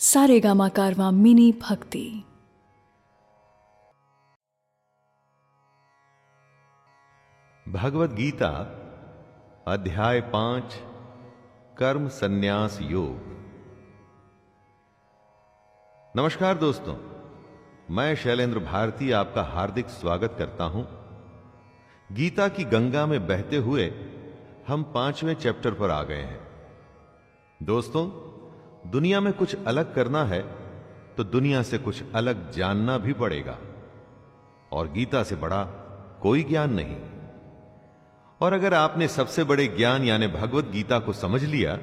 सारे गामा कारवा मिनी भक्ति। भगवत गीता, अध्याय पाँच, कर्म संन्यास योग। नमस्कार दोस्तों, मैं शैलेंद्र भारती आपका हार्दिक स्वागत करता हूँ। गीता की गंगा में बहते हुए हम पाँचवें चैप्टर पर आ गए हैं। दोस्तों दुनिया में कुछ अलग करना है तो दुनिया से कुछ अलग जानना भी पड़ेगा। और गीता से बड़ा कोई ज्ञान नहीं। और अगर आपने सबसे बड़े ज्ञान यानी भगवत गीता को समझ लिया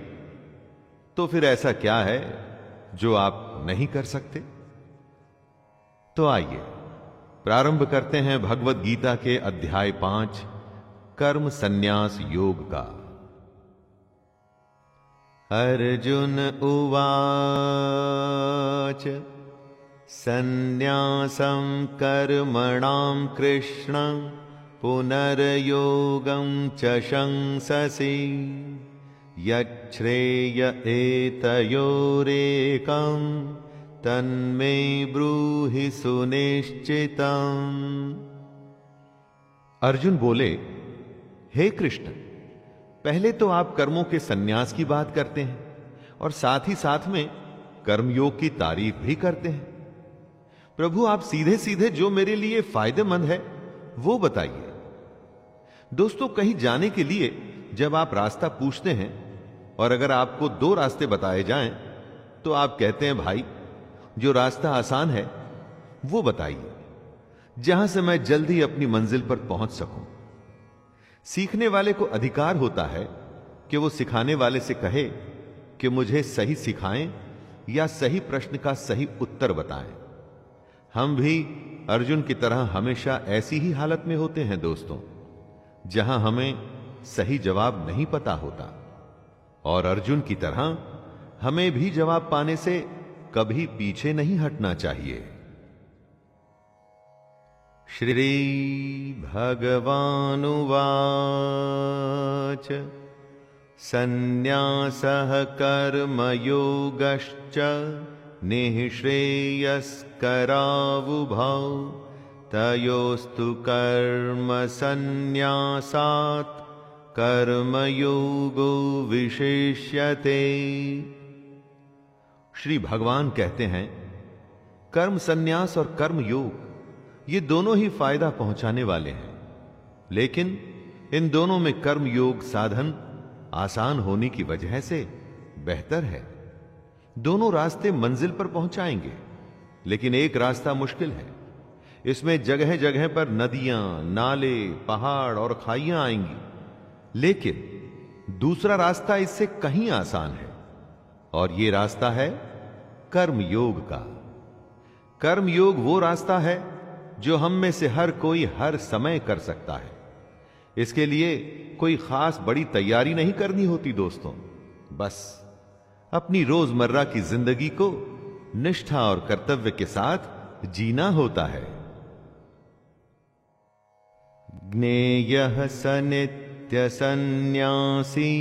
तो फिर ऐसा क्या है जो आप नहीं कर सकते? तो आइए, प्रारंभ करते हैं भगवत गीता के अध्याय पाँच, कर्म संन्यास योग का। अर्जुन उवाच संन्यासं कर्मणां कृष्ण, पुनर्योगं च शंससि। यच्छ्रेय एतयोरेकं, तन्मे ब्रूहि सुनिश्चितम्। अर्जुन बोले, हे कृष्ण पहले तो आप कर्मों के सन्यास की बात करते हैं और साथ ही साथ में कर्मयोग की तारीफ़ भी करते हैं। प्रभु, आप सीधे सीधे जो मेरे लिए फ़ायदेमंद है, वो बताइए। दोस्तों, कहीं जाने के लिए जब आप रास्ता पूछते हैं और अगर आपको दो रास्ते बताए जाएँ तो आप कहते हैं, भाई, जो रास्ता आसान है, वो बताइए, जहाँ से मैं जल्दी अपनी मंजिल पर पहुँच सकूँ। सीखने वाले को अधिकार होता है कि वो सिखाने वाले से कहे कि मुझे सही सिखाएँ या सही प्रश्न का सही उत्तर बताएँ। हम भी अर्जुन की तरह हमेशा ऐसी ही हालत में होते हैं दोस्तों, जहाँ हमें सही जवाब नहीं पता होता। और अर्जुन की तरह हमें भी जवाब पाने से कभी पीछे नहीं हटना चाहिए। श्री भगवानुवाच संन्यासः कर्मयोगश्च निःश्रेयस्करावुभौ तयोस्तु कर्म संन्यासात् कर्मयोगो विशेष्यते। श्री भगवान कहते हैं कर्म संन्यास और कर्म योग ये दोनों ही फ़ायदा पहुँचाने वाले हैं। लेकिन इन दोनों में कर्म योग साधन आसान होने की वजह से बेहतर है। दोनों रास्ते मंजिल पर पहुंचाएँगे, लेकिन एक रास्ता मुश्किल है। इसमें जगह जगह पर नदियाँ, नाले, पहाड़ और खाइयाँ आएँगी। लेकिन दूसरा रास्ता इससे कहीं आसान है, और यह रास्ता है कर्म योग का। कर्म योग वो रास्ता है जो हम में से हर कोई हर समय कर सकता है। इसके लिए कोई खास बड़ी तैयारी नहीं करनी होती दोस्तों। बस अपनी रोज़मर्रा की ज़िंदगी को निष्ठा और कर्तव्य के साथ जीना होता है। ज्ञेय स नित्य सन्यासी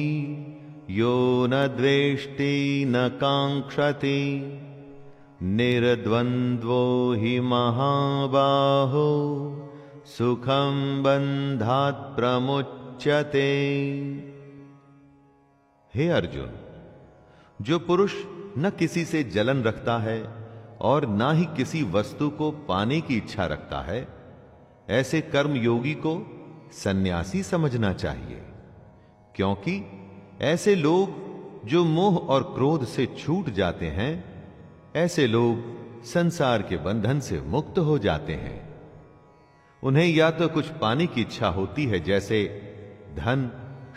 यो न द्वेष्टि न कांक्षति निर्द्वंद्वो हि महाबाहो सुखम बंधात प्रमुच्यते। हे अर्जुन, जो पुरुष न किसी से जलन रखता है और ना ही किसी वस्तु को पाने की इच्छा रखता है, ऐसे कर्म योगी को सन्यासी समझना चाहिए, क्योंकि ऐसे लोग जो मोह और क्रोध से छूट जाते हैं ऐसे लोग संसार के बंधन से मुक्त हो जाते हैं। उन्हें या तो कुछ पाने की इच्छा होती है, जैसे धन,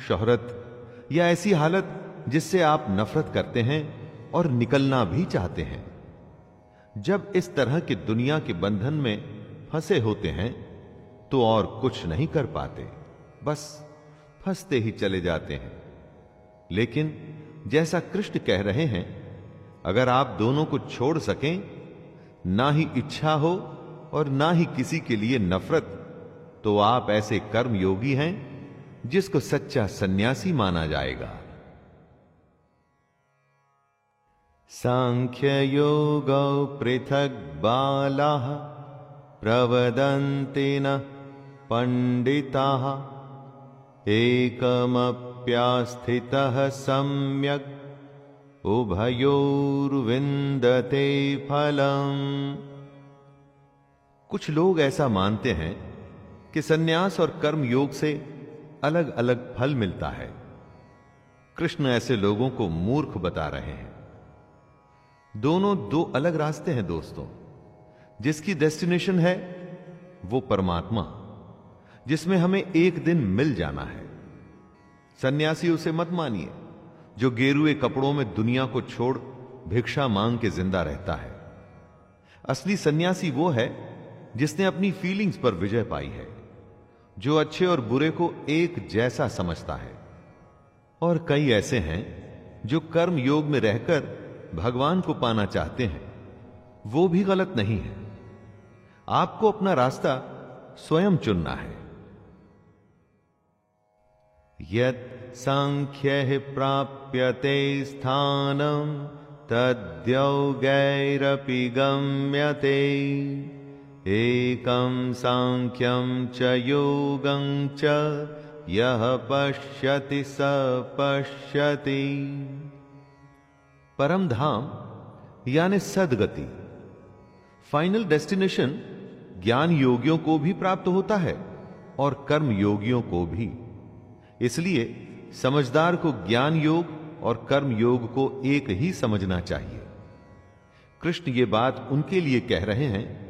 शोहरत, या ऐसी हालत जिससे आप नफरत करते हैं और निकलना भी चाहते हैं। जब इस तरह की दुनिया के बंधन में फंसे होते हैं तो और कुछ नहीं कर पाते। बस फंसते ही चले जाते हैं। लेकिन जैसा कृष्ण कह रहे हैं अगर आप दोनों को छोड़ सकें, ना ही इच्छा हो और ना ही किसी के लिए नफरत तो आप ऐसे कर्म योगी हैं जिसको सच्चा सन्यासी माना जाएगा। साङ्ख्ययोगौ पृथक् बालाः प्रवदन्ति न पण्डिताः। एकमप्यास्थितः सम्यक् उभयोर्विन्दते फलम। कुछ लोग ऐसा मानते हैं कि सन्यास और कर्म योग से अलग अलग फल मिलता है। कृष्ण ऐसे लोगों को मूर्ख बता रहे हैं। दोनों दो अलग रास्ते हैं दोस्तों। जिसकी डेस्टिनेशन है वो परमात्मा, जिसमें हमें एक दिन मिल जाना है। सन्यासी उसे मत मानिए। जो गेरुए कपड़ों में दुनिया को छोड़ भिक्षा मांग के ज़िंदा रहता है। असली सन्यासी वो है जिसने अपनी फीलिंग्स पर विजय पाई है, जो अच्छे और बुरे को एक जैसा समझता है। और कई ऐसे हैं जो कर्म योग में रहकर भगवान को पाना चाहते हैं। वो भी गलत नहीं है। आपको अपना रास्ता स्वयं चुनना है। यत सांख्य प्राप्यते स्थानम तद्यौगैरपि गम्यते। एकं सांख्यं च योगं च पश्यति स पश्यति। परम धाम, यानी सदगति। फाइनल डेस्टिनेशन, ज्ञान योगियों को भी प्राप्त होता है और कर्म योगियों को भी। इसलिए समझदार को ज्ञान योग और कर्म योग को एक ही समझना चाहिए। कृष्ण ये बात उनके लिए कह रहे हैं,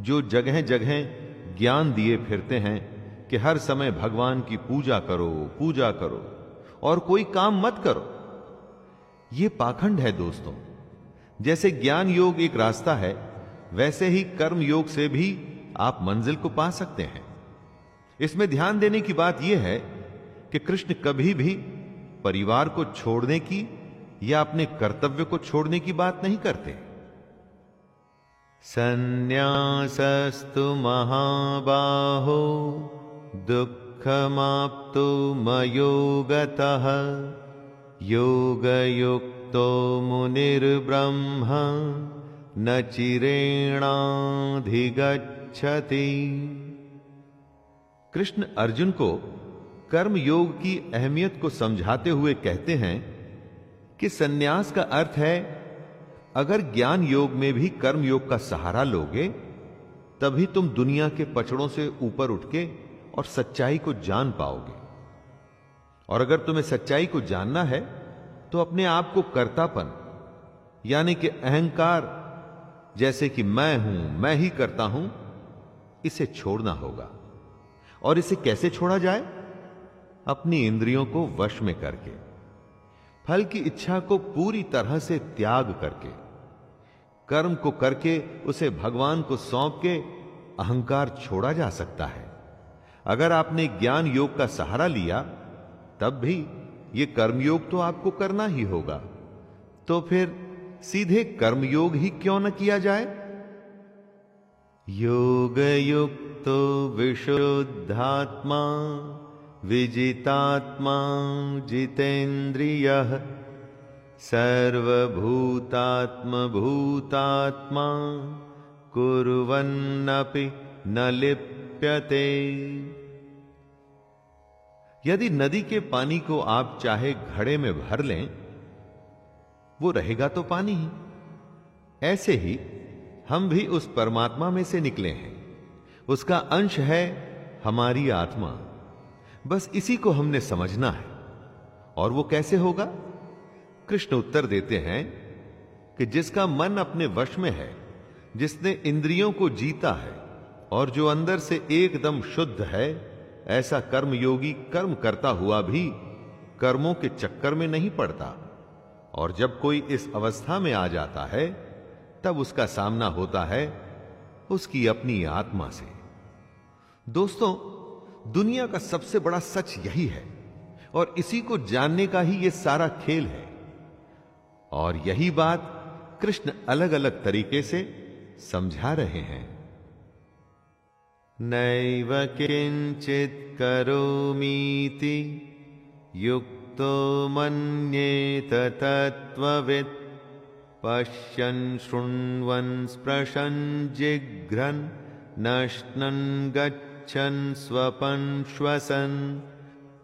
जो जगह जगह ज्ञान दिए फिरते हैं कि हर समय भगवान की पूजा करो पूजा करो और कोई काम मत करो। यह पाखंड है दोस्तों। जैसे ज्ञान योग एक रास्ता है, वैसे ही कर्म योग से भी आप मंजिल को पा सकते हैं। इसमें ध्यान देने की बात यह है कि कृष्ण कभी भी परिवार को छोड़ने की या अपने कर्तव्य को छोड़ने की बात नहीं करते। सन्यासस्तु महाबाहो, दुःखमाप्तु मयोगतः, योगयुक्तो मुनिर्ब्रह्म, न चिरेणाधिगच्छति। कृष्ण अर्जुन को कर्म योग की अहमियत को समझाते हुए कहते हैं कि सन्यास का अर्थ है, अगर ज्ञान योग में भी कर्म योग का सहारा लोगे, तभी तुम दुनिया के पचड़ों से ऊपर उठ के और सच्चाई को जान पाओगे। और अगर तुम्हें सच्चाई को जानना है तो अपने आप को कर्तापन, यानी कि अहंकार, जैसे कि मैं हूँ, मैं ही करता हूँ, इसे छोड़ना होगा। और इसे कैसे छोड़ा जाए? अपनी इंद्रियों को वश में करके, फल की इच्छा को पूरी तरह से त्याग करके, कर्म को करके उसे भगवान को सौंप के अहंकार छोड़ा जा सकता है। अगर आपने ज्ञान योग का सहारा लिया, तब भी ये कर्मयोग तो आपको करना ही होगा। तो फिर सीधे कर्मयोग ही क्यों न किया जाए? योग युक्त तो विशुद्धात्मा। विजितात्मा जितेन्द्रिय सर्वभूतात्मभूतात्मा कुर्वन्नपि न लिप्यते। यदि नदी के पानी को आप चाहे घड़े में भर लें, वो रहेगा तो पानी। ही ऐसे ही हम भी उस परमात्मा में से निकले हैं। उसका अंश है हमारी आत्मा। बस इसी को हमने समझना है। और वो कैसे होगा? कृष्ण उत्तर देते हैं कि जिसका मन अपने वश में है, जिसने इंद्रियों को जीता है, और जो अंदर से एकदम शुद्ध है, ऐसा कर्मयोगी कर्म करता हुआ भी कर्मों के चक्कर में नहीं पड़ता। और जब कोई इस अवस्था में आ जाता है, तब उसका सामना होता है उसकी अपनी आत्मा से। दोस्तों दुनिया का सबसे बड़ा सच यही है, और इसी को जानने का ही यह सारा खेल है। और यही बात कृष्ण अलग अलग तरीके से समझा रहे हैं। नैव किंचित करोमीति युक्तो मन्येत तत्ववित् पश्यन् शृण्वन् स्पृशन् जिघ्रन् नश्नन् गच्छन् स्वपन् श्वसन्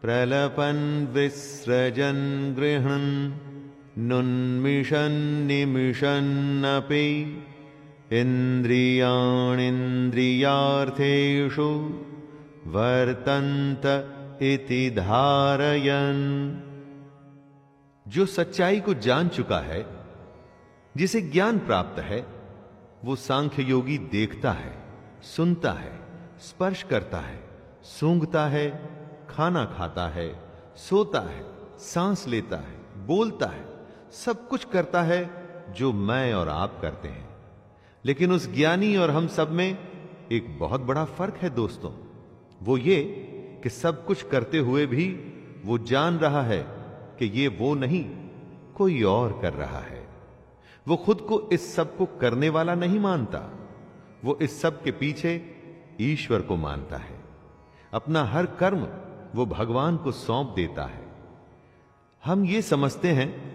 प्रलपन् विसृजन् गृहन् नुन्मिषन् निमिषन्नपि इन्द्रियाणिन्द्रियार्थेषु वर्तन्त इति धारयन्। जो सच्चाई को जान चुका है, जिसे ज्ञान प्राप्त है, वो सांख्य योगी देखता है, सुनता है। स्पर्श करता है, सूंघता है, खाना खाता है, सोता है, सांस लेता है, बोलता है, सब कुछ करता है जो मैं और आप करते हैं। लेकिन उस ज्ञानी और हम सब में एक बहुत बड़ा फ़र्क है दोस्तों। वो ये कि सब कुछ करते हुए भी वो जान रहा है कि ये वो नहीं, कोई और कर रहा है। वो खुद को इस सबको करने वाला नहीं मानता। वो इस सब के पीछे ईश्वर को मानता है। अपना हर कर्म वो भगवान को सौंप देता है। हम ये समझते हैं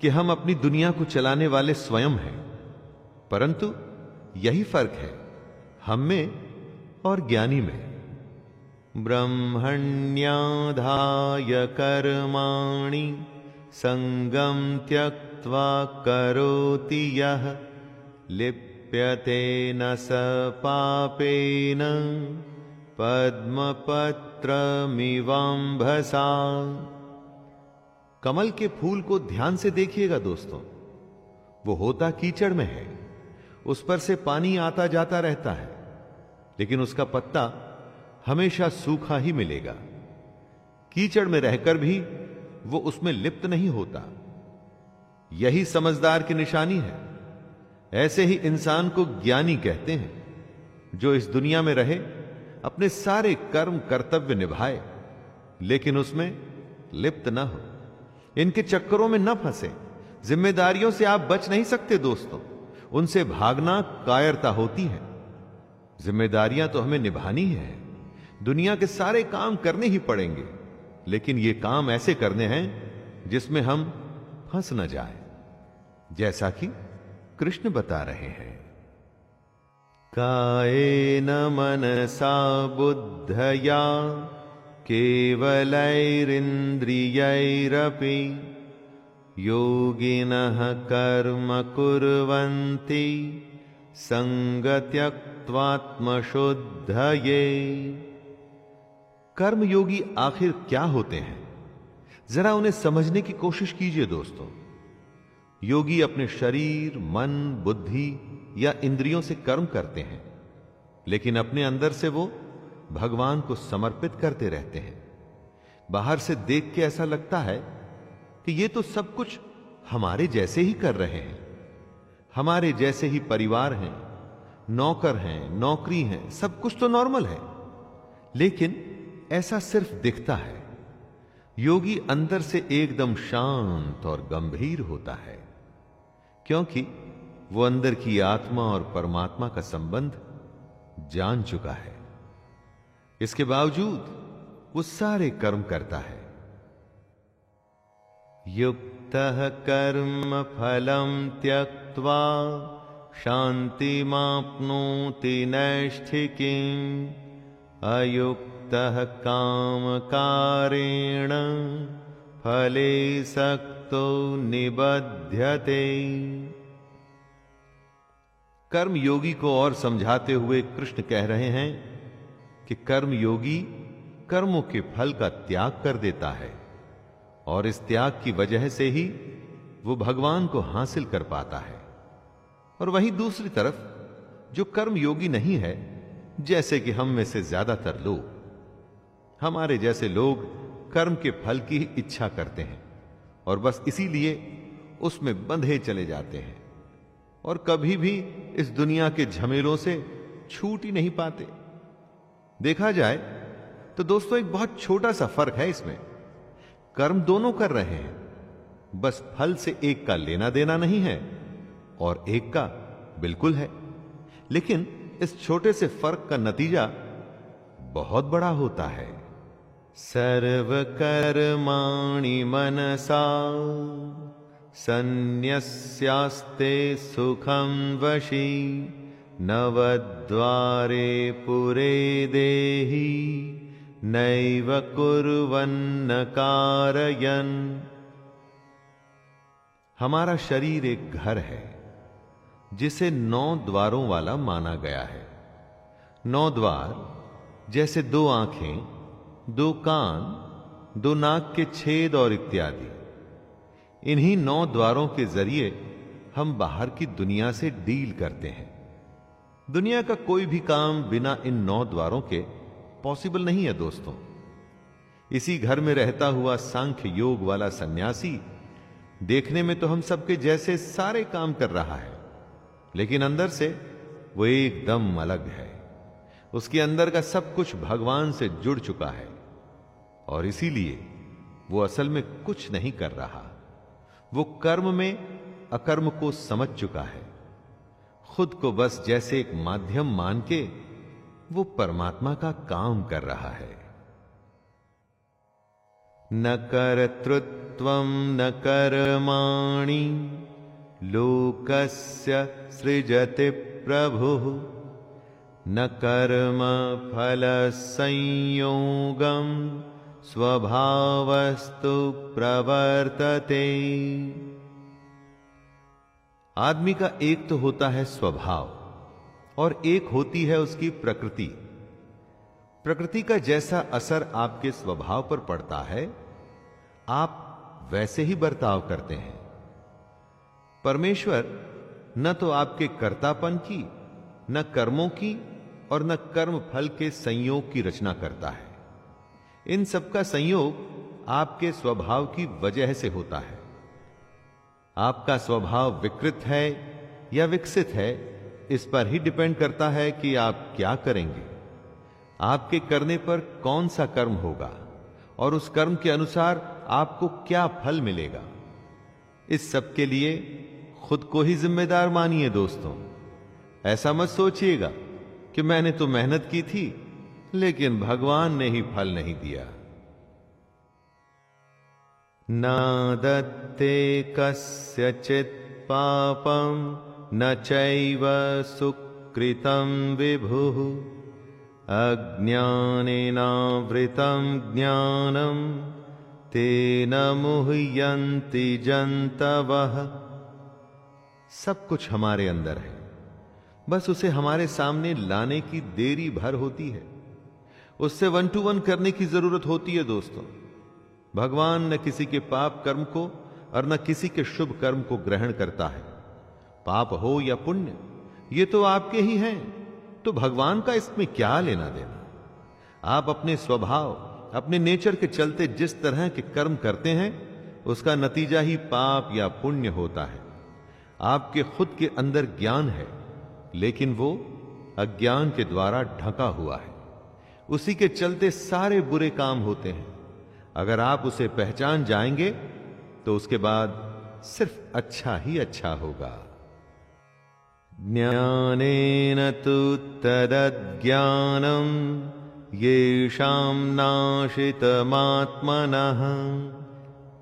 कि हम अपनी दुनिया को चलाने वाले स्वयं हैं, परंतु यही फ़र्क है, हम में और ज्ञानी में। ब्रह्मण्याधाय कर्माणि संगम त्यक्त्वा करोति यह लिप्यते न स पापेन पद्मपत्रमिवाम्भसा कमल के फूल को ध्यान से देखिएगा दोस्तों। वो होता कीचड़ में है। उस पर से पानी आता जाता रहता है। लेकिन उसका पत्ता हमेशा सूखा ही मिलेगा। कीचड़ में रहकर भी वो उसमें लिप्त नहीं होता। यही समझदार की निशानी है। ऐसे ही इंसान को ज्ञानी कहते हैं, जो इस दुनिया में रहे, अपने सारे कर्म कर्तव्य निभाए, लेकिन उसमें लिप्त न हो। इनके चक्करों में न फंसे। जिम्मेदारियों से आप बच नहीं सकते दोस्तों। उनसे भागना कायरता होती है। जिम्मेदारियाँ तो हमें निभानी है दुनिया के सारे काम करने ही पड़ेंगे। लेकिन ये काम ऐसे करने हैं जिसमें हम फंस न जाए। जैसा कि कृष्ण बता रहे हैं। काये न मनसा बुद्धया, केवलैरिन्द्रियैरपि योगिनः कर्म कुर्वन्ति संगत्यक्त्वात्मशुद्धये कर्म योगी आखिर क्या होते हैं? जरा उन्हें समझने की कोशिश कीजिए दोस्तों। योगी अपने शरीर, मन, बुद्धि या इंद्रियों से कर्म करते हैं, लेकिन अपने अंदर से वो भगवान को समर्पित करते रहते हैं। बाहर से देख के ऐसा लगता है कि ये तो सब कुछ हमारे जैसे ही कर रहे हैं। हमारे जैसे ही परिवार हैं, नौकर हैं, नौकरी हैं, सब कुछ तो नॉर्मल है। लेकिन ऐसा सिर्फ़ दिखता है। योगी अंदर से एकदम शांत और गंभीर होता है। क्योंकि वो अंदर की आत्मा और परमात्मा का संबंध जान चुका है। इसके बावजूद वो सारे कर्म करता है। युक्त कर्म फलम त्यक्त्वा शांति मापनोति नैष्ठिकी अयुक्त काम कारेण फले सक्तो निबध्यते। कर्म योगी को और समझाते हुए कृष्ण कह रहे हैं कि कर्म योगी कर्मों के फल का त्याग कर देता है और इस त्याग की वजह से ही वो भगवान को हासिल कर पाता है। और वहीं दूसरी तरफ़, जो कर्म योगी नहीं है, जैसे कि हम में से ज़्यादातर लोग, हमारे जैसे लोग कर्म के फल की इच्छा करते हैं और बस इसीलिए उसमें बंधे चले जाते हैं। और कभी भी इस दुनिया के झमेलों से छूट ही नहीं पाते। देखा जाए तो दोस्तों, एक बहुत छोटा सा फ़र्क है इसमें। कर्म दोनों कर रहे हैं। बस फल से एक का लेना देना नहीं है, और एक का बिल्कुल है। लेकिन इस छोटे से फ़र्क का नतीजा बहुत बड़ा होता है। सर्व कर्माणि मनसा। सन्न्यस्यास्ते सुखं वशी नवद्वारे पुरे देहि नैव कुर्वन्न कारयन्। हमारा शरीर एक घर है, जिसे नौ द्वारों वाला माना गया है। नौ द्वार, जैसे दो आँखें, दो कान, दो नाक के छेद और इत्यादि। इन्हीं नौ द्वारों के ज़रिए हम बाहर की दुनिया से डील करते हैं। दुनिया का कोई भी काम बिना इन नौ द्वारों के पॉसिबल नहीं है दोस्तों। इसी घर में रहता हुआ सांख्य योग वाला सन्यासी देखने में तो हम सबके जैसे सारे काम कर रहा है, लेकिन अंदर से वो एकदम अलग है। उसके अंदर का सब कुछ भगवान से जुड़ चुका है और इसीलिए वो असल में कुछ नहीं कर रहा। वो कर्म में अकर्म को समझ चुका है। खुद को बस जैसे एक माध्यम मान के वो परमात्मा का काम कर रहा है। न कर्तृत्व न कर्माणि लोकस्य सृजति प्रभु। न कर्म फल संयोगम स्वभावस्तु प्रवर्तते। आदमी का एक तो होता है स्वभाव, और एक होती है उसकी प्रकृति। प्रकृति का जैसा असर आपके स्वभाव पर पड़ता है, आप वैसे ही बर्ताव करते हैं। परमेश्वर न तो आपके कर्तापन की, न कर्मों की, और न कर्म फल के संयोग की रचना करता है। इन सबका संयोग आपके स्वभाव की वजह से होता है। आपका स्वभाव विकृत है या विकसित है, इस पर ही डिपेंड करता है कि आप क्या करेंगे। आपके करने पर कौन सा कर्म होगा और उस कर्म के अनुसार आपको क्या फल मिलेगा। इस सब के लिए खुद को ही जिम्मेदार मानिए दोस्तों। ऐसा मत सोचिएगा कि मैंने तो मेहनत की थी लेकिन भगवान ने ही फल नहीं दिया। न दत्ते कस्यचित् पापम न चैव सुकृतं विभुः। अज्ञानेनावृतं ज्ञानं, तेन मुह्यन्ति जंतवः सब कुछ हमारे अंदर है। बस उसे हमारे सामने लाने की देरी भर होती है। उससे वन टू वन करने की ज़रूरत होती है दोस्तों। भगवान न किसी के पाप कर्म को और न किसी के शुभ कर्म को ग्रहण करता है। पाप हो या पुण्य, ये तो आपके ही हैं तो भगवान का इसमें क्या लेना देना? आप अपने स्वभाव, अपने नेचर के चलते जिस तरह के कर्म करते हैं, उसका नतीजा ही पाप या पुण्य होता है। आपके खुद के अंदर ज्ञान है, लेकिन वो अज्ञान के द्वारा ढका हुआ है। उसी के चलते सारे बुरे काम होते हैं। अगर आप उसे पहचान जाएँगे तो उसके बाद सिर्फ़ अच्छा ही अच्छा होगा। ज्ञानेन तु तदज्ञानम, येषां नाशितमात्मनः,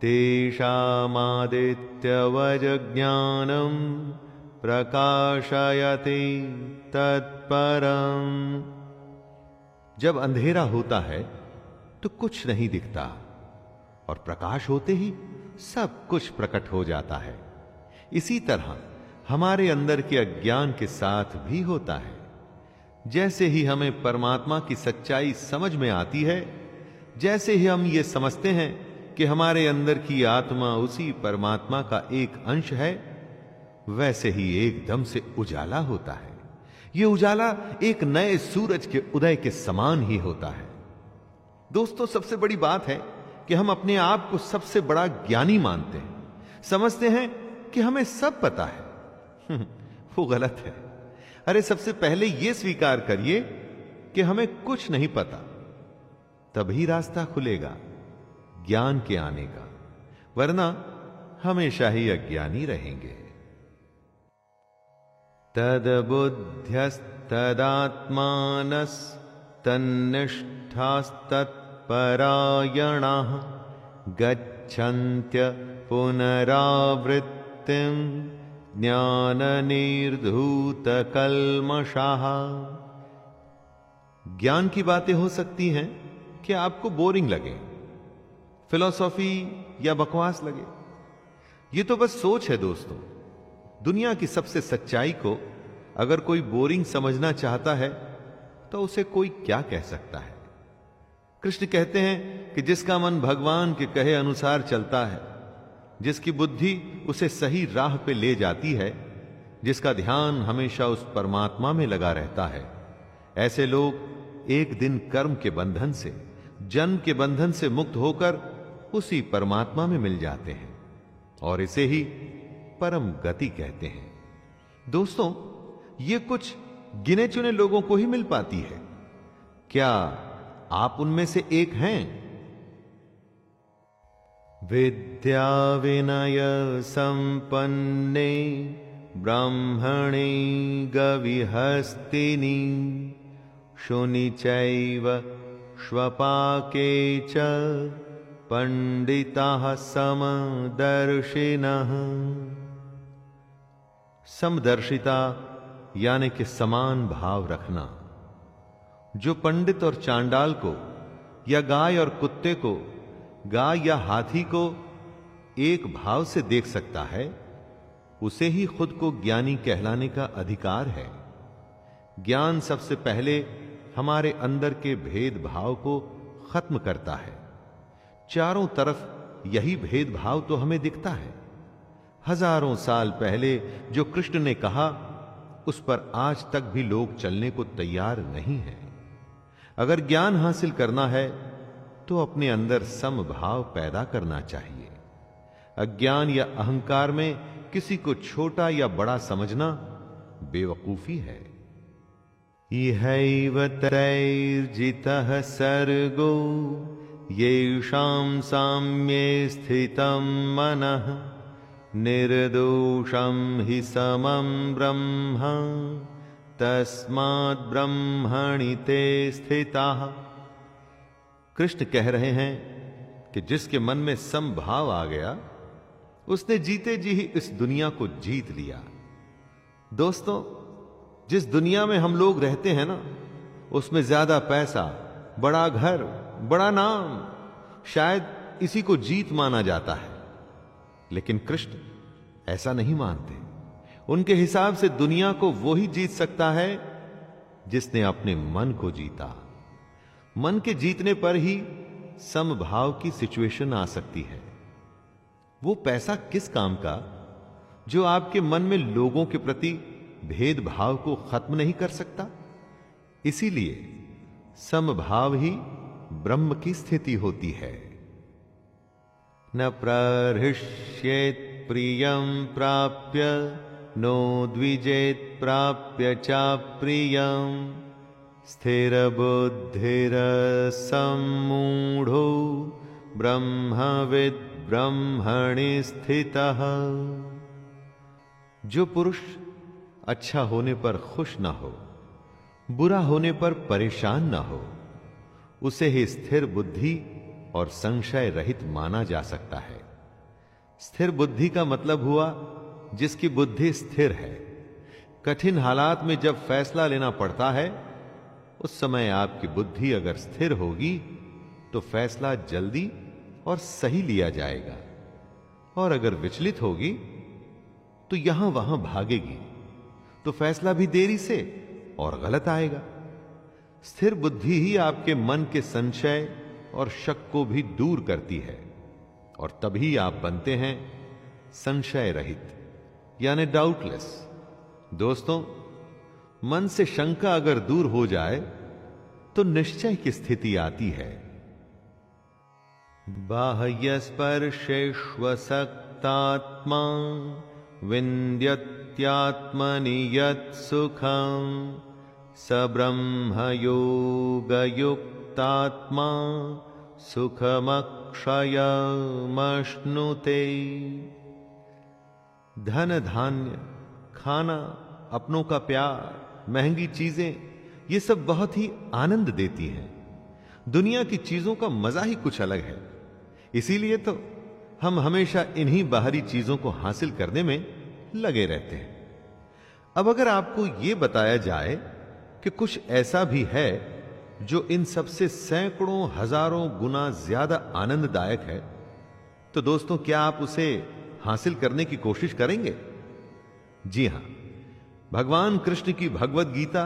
तेषामादित्यवजज्ञानम् प्रकाशयति तत्परम। जब अंधेरा होता है तो कुछ नहीं दिखता। और प्रकाश होते ही सब कुछ प्रकट हो जाता है। इसी तरह हमारे अंदर के अज्ञान के साथ भी होता है। जैसे ही हमें परमात्मा की सच्चाई समझ में आती है, जैसे ही हम ये समझते हैं कि हमारे अंदर की आत्मा उसी परमात्मा का एक अंश है, वैसे ही एकदम से उजाला होता है। यह उजाला एक नए सूरज के उदय के समान ही होता है। दोस्तों, सबसे बड़ी बात है कि हम अपने आप को सबसे बड़ा ज्ञानी मानते हैं। समझते हैं कि हमें सब पता है। वो गलत है। अरे, सबसे पहले यह स्वीकार करिए कि हमें कुछ नहीं पता। तभी रास्ता खुलेगा, ज्ञान के आने का। वरना हमेशा ही अज्ञानी रहेंगे। तदबुद्ध्यस्तदात्मानस्तन्निष्ठास्तत्परायणाः गच्छन्त्य पुनरावृत्तिं ज्ञाननिर्धूतकल्मषाः। ज्ञान की बातें हो सकती हैं कि आपको बोरिंग लगे? फिलॉसफी या बकवास लगे? ये तो बस सोच है दोस्तों। दुनिया की सबसे सच्चाई को अगर कोई बोरिंग समझना चाहता है तो उसे कोई क्या कह सकता है? कृष्ण कहते हैं कि जिसका मन भगवान के कहे अनुसार चलता है, जिसकी बुद्धि उसे सही राह पे ले जाती है, जिसका ध्यान हमेशा उस परमात्मा में लगा रहता है, ऐसे लोग एक दिन कर्म के बंधन से, जन्म के बंधन से मुक्त होकर उसी परमात्मा में मिल जाते हैं। और इसे ही परम गति कहते हैं। दोस्तों, ये कुछ गिने चुने लोगों को ही मिल पाती है। क्या आप उनमें से एक हैं? विद्या विनय संपन्ने, ब्राह्मणे गविहस्तिनी, शुनि चैव श्वपाके च पंडिता समदर्शिनः। समदर्शिता, यानी कि समान भाव रखना। जो पंडित और चांडाल को, या गाय और कुत्ते को, गाय या हाथी को एक भाव से देख सकता है, उसे ही खुद को ज्ञानी कहलाने का अधिकार है। ज्ञान सबसे पहले हमारे अंदर के भेदभाव को खत्म करता है। चारों तरफ़ यही भेदभाव तो हमें दिखता है। हज़ारों साल पहले जो कृष्ण ने कहा, उस पर आज तक भी लोग चलने को तैयार नहीं है। अगर ज्ञान हासिल करना है तो अपने अंदर समभाव पैदा करना चाहिए। अज्ञान या अहंकार में किसी को छोटा या बड़ा समझना बेवकूफ़ी है। इहैव तैर्जितः सर्गो, येषां साम्ये स्थितं मनः। निर्दोषं हि समं ब्रह्म, तस्मात् ब्रह्मणि ते स्थिताः। कृष्ण कह रहे हैं कि जिसके मन में समभाव आ गया, उसने जीते जी ही इस दुनिया को जीत लिया। दोस्तों, जिस दुनिया में हम लोग रहते हैं ना, उसमें ज़्यादा पैसा, बड़ा घर, बड़ा नाम, शायद इसी को जीत माना जाता है। लेकिन कृष्ण ऐसा नहीं मानते। उनके हिसाब से दुनिया को वो ही जीत सकता है जिसने अपने मन को जीता। मन के जीतने पर ही समभाव की सिचुएशन आ सकती है। वो पैसा किस काम का जो आपके मन में लोगों के प्रति भेदभाव को खत्म नहीं कर सकता? इसीलिए समभाव ही ब्रह्म की स्थिति होती है। न प्रहृष्येत प्रियम प्राप्य, नो द्विजेत प्राप्य चा प्रियम। स्थिर बुद्धिर सम्मूढ़ो ब्रह्मविद ब्रह्मणि स्थितः। जो पुरुष अच्छा होने पर खुश ना हो, बुरा होने पर परेशान ना हो, उसे ही स्थिर बुद्धि और संशय रहित माना जा सकता है। स्थिर बुद्धि का मतलब हुआ, जिसकी बुद्धि स्थिर है। कठिन हालात में जब फैसला लेना पड़ता है, उस समय आपकी बुद्धि अगर स्थिर होगी तो फैसला जल्दी और सही लिया जाएगा। और अगर विचलित होगी तो यहाँ वहाँ भागेगी। तो फैसला भी देरी से और गलत आएगा। स्थिर बुद्धि ही आपके मन के संशय और शक को भी दूर करती है। और तभी आप बनते हैं संशय रहित यानी डाउटलेस दोस्तों, मन से शंका अगर दूर हो जाए तो निश्चय की स्थिति आती है। बाह्य स्पर्शेष्वसक्तात्मा विन्द्यत्यात्मनि यत् सुखम् स सुखमक्षयमश्नुते धन धान्य खाना, अपनों का प्यार, महँगी चीज़ें, ये सब बहुत ही आनंद देती हैं। दुनिया की चीज़ों का मज़ा ही कुछ अलग है। इसीलिए तो हम हमेशा इन्हीं बाहरी चीज़ों को हासिल करने में लगे रहते हैं। अब अगर आपको यह बताया जाए कि कुछ ऐसा भी है जो इन सबसे सैकड़ों, हज़ारों गुना ज़्यादा आनंददायक है। तो दोस्तों, क्या आप उसे हासिल करने की कोशिश करेंगे? जी हाँ, भगवान कृष्ण की भगवत गीता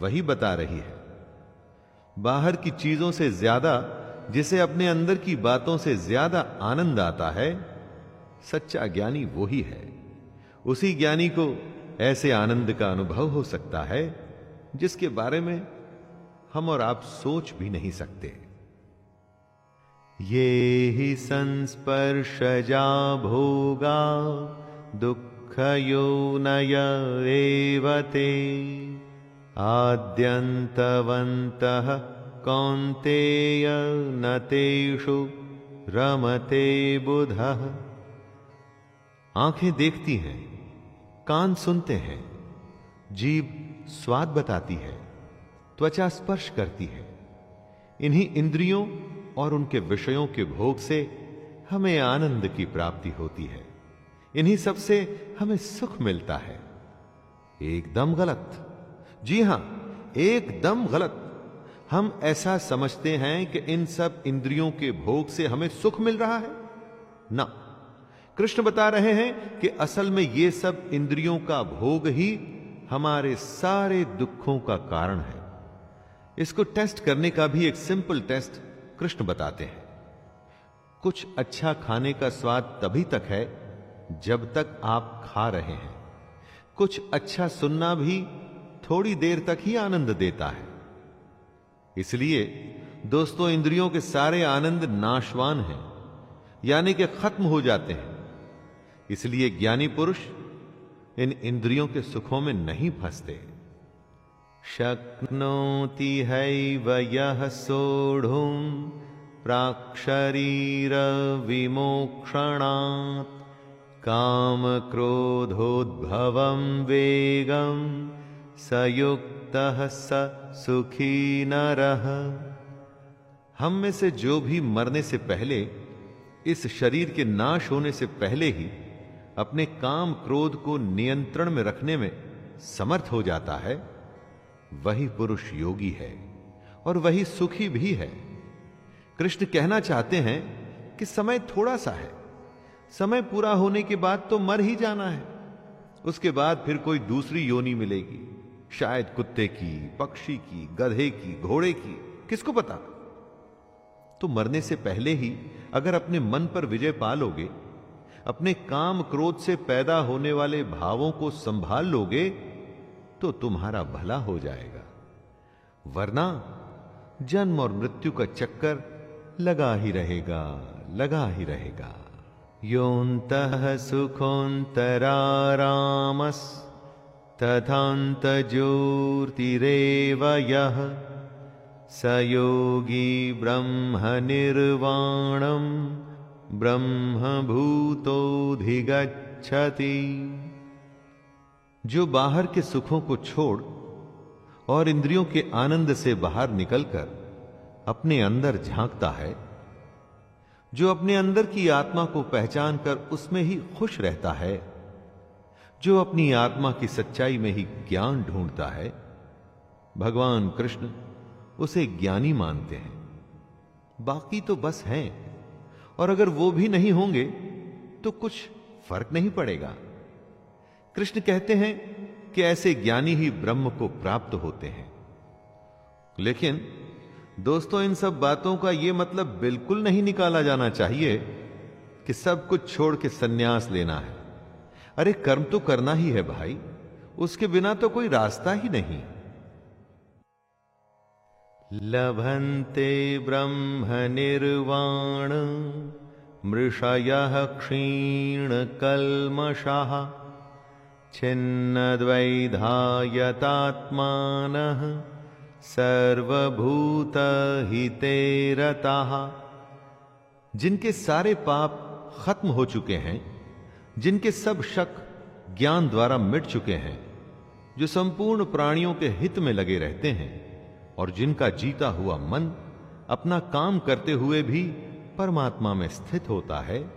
वही बता रही है। बाहर की चीज़ों से ज़्यादा, जिसे अपने अंदर की बातों से ज़्यादा आनंद आता है, सच्चा ज्ञानी वो ही है। उसी ज्ञानी को ऐसे आनंद का अनुभव हो सकता है, जिसके बारे में हम और आप सोच भी नहीं सकते। ये ही संस्पर्शजा भोगा दुख यो नय एवते आद्यन्तवन्तः कौन्तेय न रमते बुध। आँखें देखती हैं, कान सुनते हैं जीव स्वाद बताती है। त्वचा स्पर्श करती है। इन्हीं इंद्रियों और उनके विषयों के भोग से हमें आनंद की प्राप्ति होती है। इन्हीं सबसे हमें सुख मिलता है। एकदम गलत। जी हाँ, एकदम गलत। हम ऐसा समझते हैं कि इन सब इंद्रियों के भोग से हमें सुख मिल रहा है। ना। कृष्ण बता रहे हैं कि असल में ये सब इंद्रियों का भोग ही हमारे सारे दुखों का कारण है। इसको टेस्ट करने का भी एक सिंपल टेस्ट कृष्ण बताते हैं। कुछ अच्छा खाने का स्वाद तभी तक है जब तक आप खा रहे हैं। कुछ अच्छा सुनना भी थोड़ी देर तक ही आनंद देता है। इसलिए दोस्तों, इंद्रियों के सारे आनंद नाशवान हैं, यानी कि खत्म हो जाते हैं। इसलिए ज्ञानी पुरुष इन इंद्रियों के सुखों में नहीं फंसते। शक्नोति हैव यह सोढ़ुम प्राक्षरीर विमोक्षणात् काम क्रोधोद्भवम वेगम सयुक्त स सुखी नरः। हम में से जो भी मरने से पहले, इस शरीर के नाश होने से पहले ही अपने काम क्रोध को नियंत्रण में रखने में समर्थ हो जाता है। वही पुरुष योगी है और वही सुखी भी है। कृष्ण कहना चाहते हैं कि समय थोड़ा सा है। समय पूरा होने के बाद तो मर ही जाना है। उसके बाद फिर कोई दूसरी योनि मिलेगी, शायद कुत्ते की, पक्षी की, गधे की, घोड़े की, किसको पता? तो मरने से पहले ही अगर अपने मन पर विजय पा लोगे, अपने काम क्रोध से पैदा होने वाले भावों को संभाल लोगे तो तुम्हारा भला हो जाएगा। वरना जन्म और मृत्यु का चक्कर लगा ही रहेगा, लगा ही रहेगा। योत सुखोन्तरारामस् तथात यह स योगी ब्रह्म निर्वाणम ब्रह्म ब्रह्मभूतोधिगच्छति जो बाहर के सुखों को छोड़ और इंद्रियों के आनंद से बाहर निकलकर अपने अंदर झांकता है, जो अपने अंदर की आत्मा को पहचान कर उसमें ही खुश रहता है, जो अपनी आत्मा की सच्चाई में ही ज्ञान ढूंढता है, भगवान कृष्ण उसे ज्ञानी मानते हैं। बाकी तो बस हैं, और अगर वो भी नहीं होंगे तो कुछ फ़र्क नहीं पड़ेगा। कृष्ण कहते हैं कि ऐसे ज्ञानी ही ब्रह्म को प्राप्त होते हैं। लेकिन, दोस्तों, इन सब बातों का यह मतलब बिल्कुल नहीं निकाला जाना चाहिए कि सब कुछ छोड़ के संन्यास लेना है। अरे, कर्म तो करना ही है भाई, उसके बिना तो कोई रास्ता ही नहीं। लभन्ते ब्रह्म निर्वाण, मृषयः क्षीणकल्मषः। छिन्नद्वैधायतात्मानः सर्वभूतहिते जिनके सारे पाप खत्म हो चुके हैं, जिनके सब शक ज्ञान द्वारा मिट चुके हैं, जो संपूर्ण प्राणियों के हित में लगे रहते हैं, और जिनका जीता हुआ मन अपना काम करते हुए भी परमात्मा में स्थित होता है,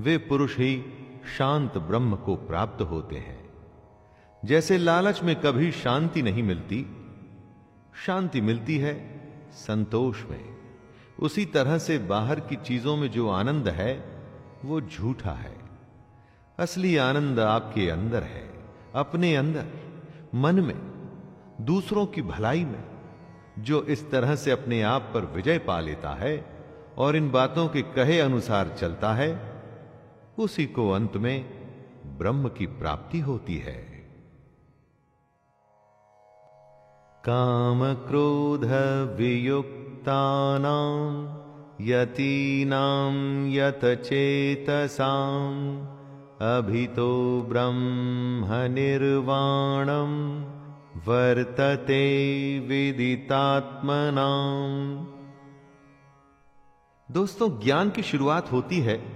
वे पुरुष ही शांत ब्रह्म को प्राप्त होते हैं। जैसे लालच में कभी शांति नहीं मिलती, शांति मिलती है संतोष में। उसी तरह से बाहर की चीज़ों में जो आनंद है, वो झूठा है। असली आनंद आपके अंदर है, अपने अंदर, मन में, दूसरों की भलाई में, जो इस तरह से अपने आप पर विजय पा लेता है और इन बातों के कहे अनुसार चलता है उसी को अंत में ब्रह्म की प्राप्ति होती है। काम क्रोध वियुक्तानां यतीनां यतचेतसाम् अभितो ब्रह्म निर्वाणं वर्तते विदितात्मना। दोस्तों, ज्ञान की शुरुआत होती है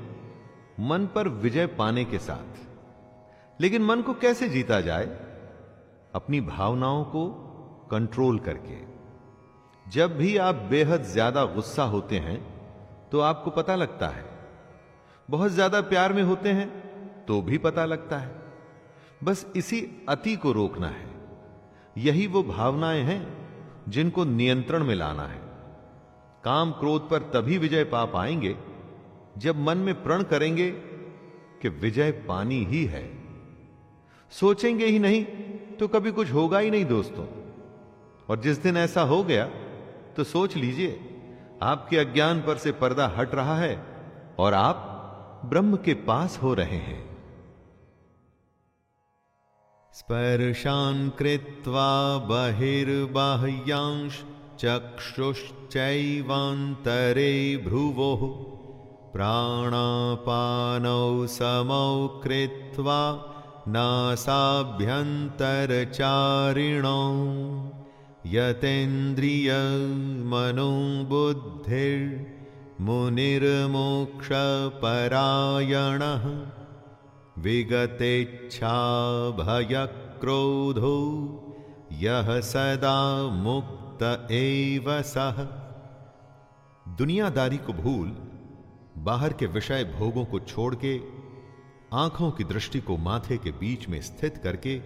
मन पर विजय पाने के साथ। लेकिन मन को कैसे जीता जाए? अपनी भावनाओं को कंट्रोल करके। जब भी आप बेहद ज़्यादा गुस्सा होते हैं तो आपको पता लगता है। बहुत ज़्यादा प्यार में होते हैं तो भी पता लगता है। बस इसी अति को रोकना है। यही वो भावनाएँ हैं, जिनको नियंत्रण में लाना है। काम क्रोध पर तभी विजय पा पाएँगे जब मन में प्रण करेंगे कि विजय पानी ही है। सोचेंगे ही नहीं तो कभी कुछ होगा ही नहीं दोस्तों। और जिस दिन ऐसा हो गया तो सोच लीजिए, आपके अज्ञान पर से पर्दा हट रहा है और आप ब्रह्म के पास हो रहे हैं। स्पर्शान कृत्वा बहिर्बाह्यांश चक्षुश्चैवान्तरे भ्रुवो। प्राणापानौ समौ कृत्वा नासाभ्यन्तरचारिणौ। यतेन्द्रिय मनोबुद्धिर्मुनिर्मोक्षपरायणः विगतेच्छा भयक्रोधो यह सदा मुक्त एव सह दुनियादारी को भूल बाहर के विषय भोगों को छोड़ के आँखों की दृष्टि को माथे के बीच में स्थित करके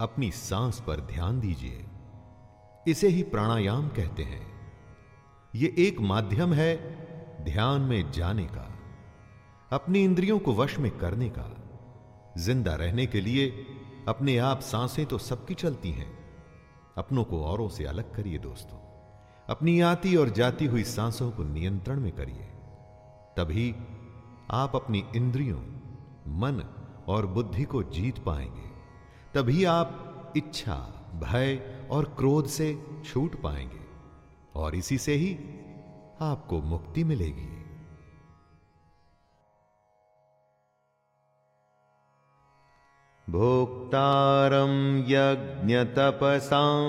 अपनी सांस पर ध्यान दीजिए। इसे ही प्राणायाम कहते हैं। यह एक माध्यम है ध्यान में जाने का, अपनी इंद्रियों को वश में करने का। ज़िंदा रहने के लिए अपने आप साँसें तो सबकी चलती हैं। अपनों को औरों से अलग करिए दोस्तों। अपनी आती और जाती हुई सांसों को नियंत्रण में करिए। तभी आप अपनी इंद्रियों, मन और बुद्धि को जीत पाएँगे। तभी आप इच्छा, भय और क्रोध से छूट पाएँगे और इसी से ही आपको मुक्ति मिलेगी। भोक्तारं यज्ञतपसां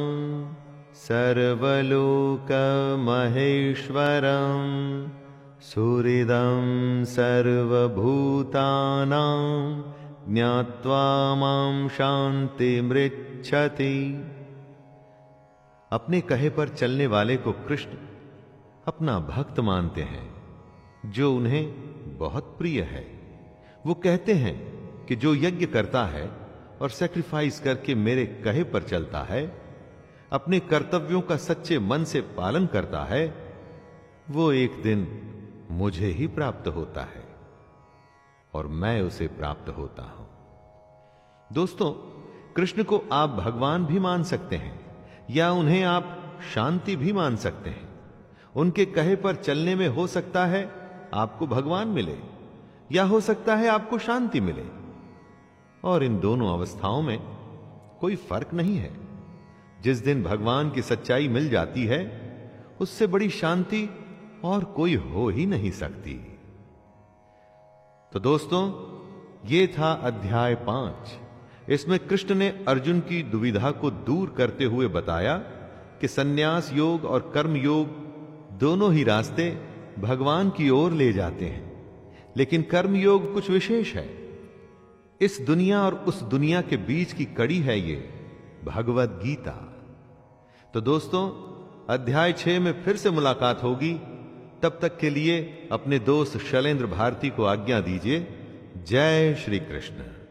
सर्वलोकमहेश्वरं सुहृदं सर्वभूतानां ज्ञात्वा माँ शान्तिमृच्छति। अपने कहे पर चलने वाले को कृष्ण अपना भक्त मानते हैं, जो उन्हें बहुत प्रिय है। वो कहते हैं कि जो यज्ञ करता है और सेक्रीफाइस करके मेरे कहे पर चलता है, अपने कर्तव्यों का सच्चे मन से पालन करता है, वो एक दिन मुझे ही प्राप्त होता है और मैं उसे प्राप्त होता हूँ। दोस्तों, कृष्ण को आप भगवान भी मान सकते हैं, या उन्हें आप शांति भी मान सकते हैं। उनके कहे पर चलने में हो सकता है आपको भगवान मिले, या हो सकता है आपको शांति मिले। और इन दोनों अवस्थाओं में कोई फ़र्क नहीं है। जिस दिन भगवान की सच्चाई मिल जाती है, उससे बड़ी शांति और कोई हो ही नहीं सकती। तो दोस्तों, ये था अध्याय पाँच। इसमें कृष्ण ने अर्जुन की दुविधा को दूर करते हुए बताया कि सन्यास योग और कर्म योग दोनों ही रास्ते भगवान की ओर ले जाते हैं। लेकिन कर्म योग कुछ विशेष है। इस दुनिया और उस दुनिया के बीच की कड़ी है ये भगवत गीता। तो दोस्तों, अध्याय छह में फिर से मुलाकात होगी। तब तक के लिए अपने दोस्त शैलेंद्र भारती को आज्ञा दीजिए। जय श्री कृष्ण।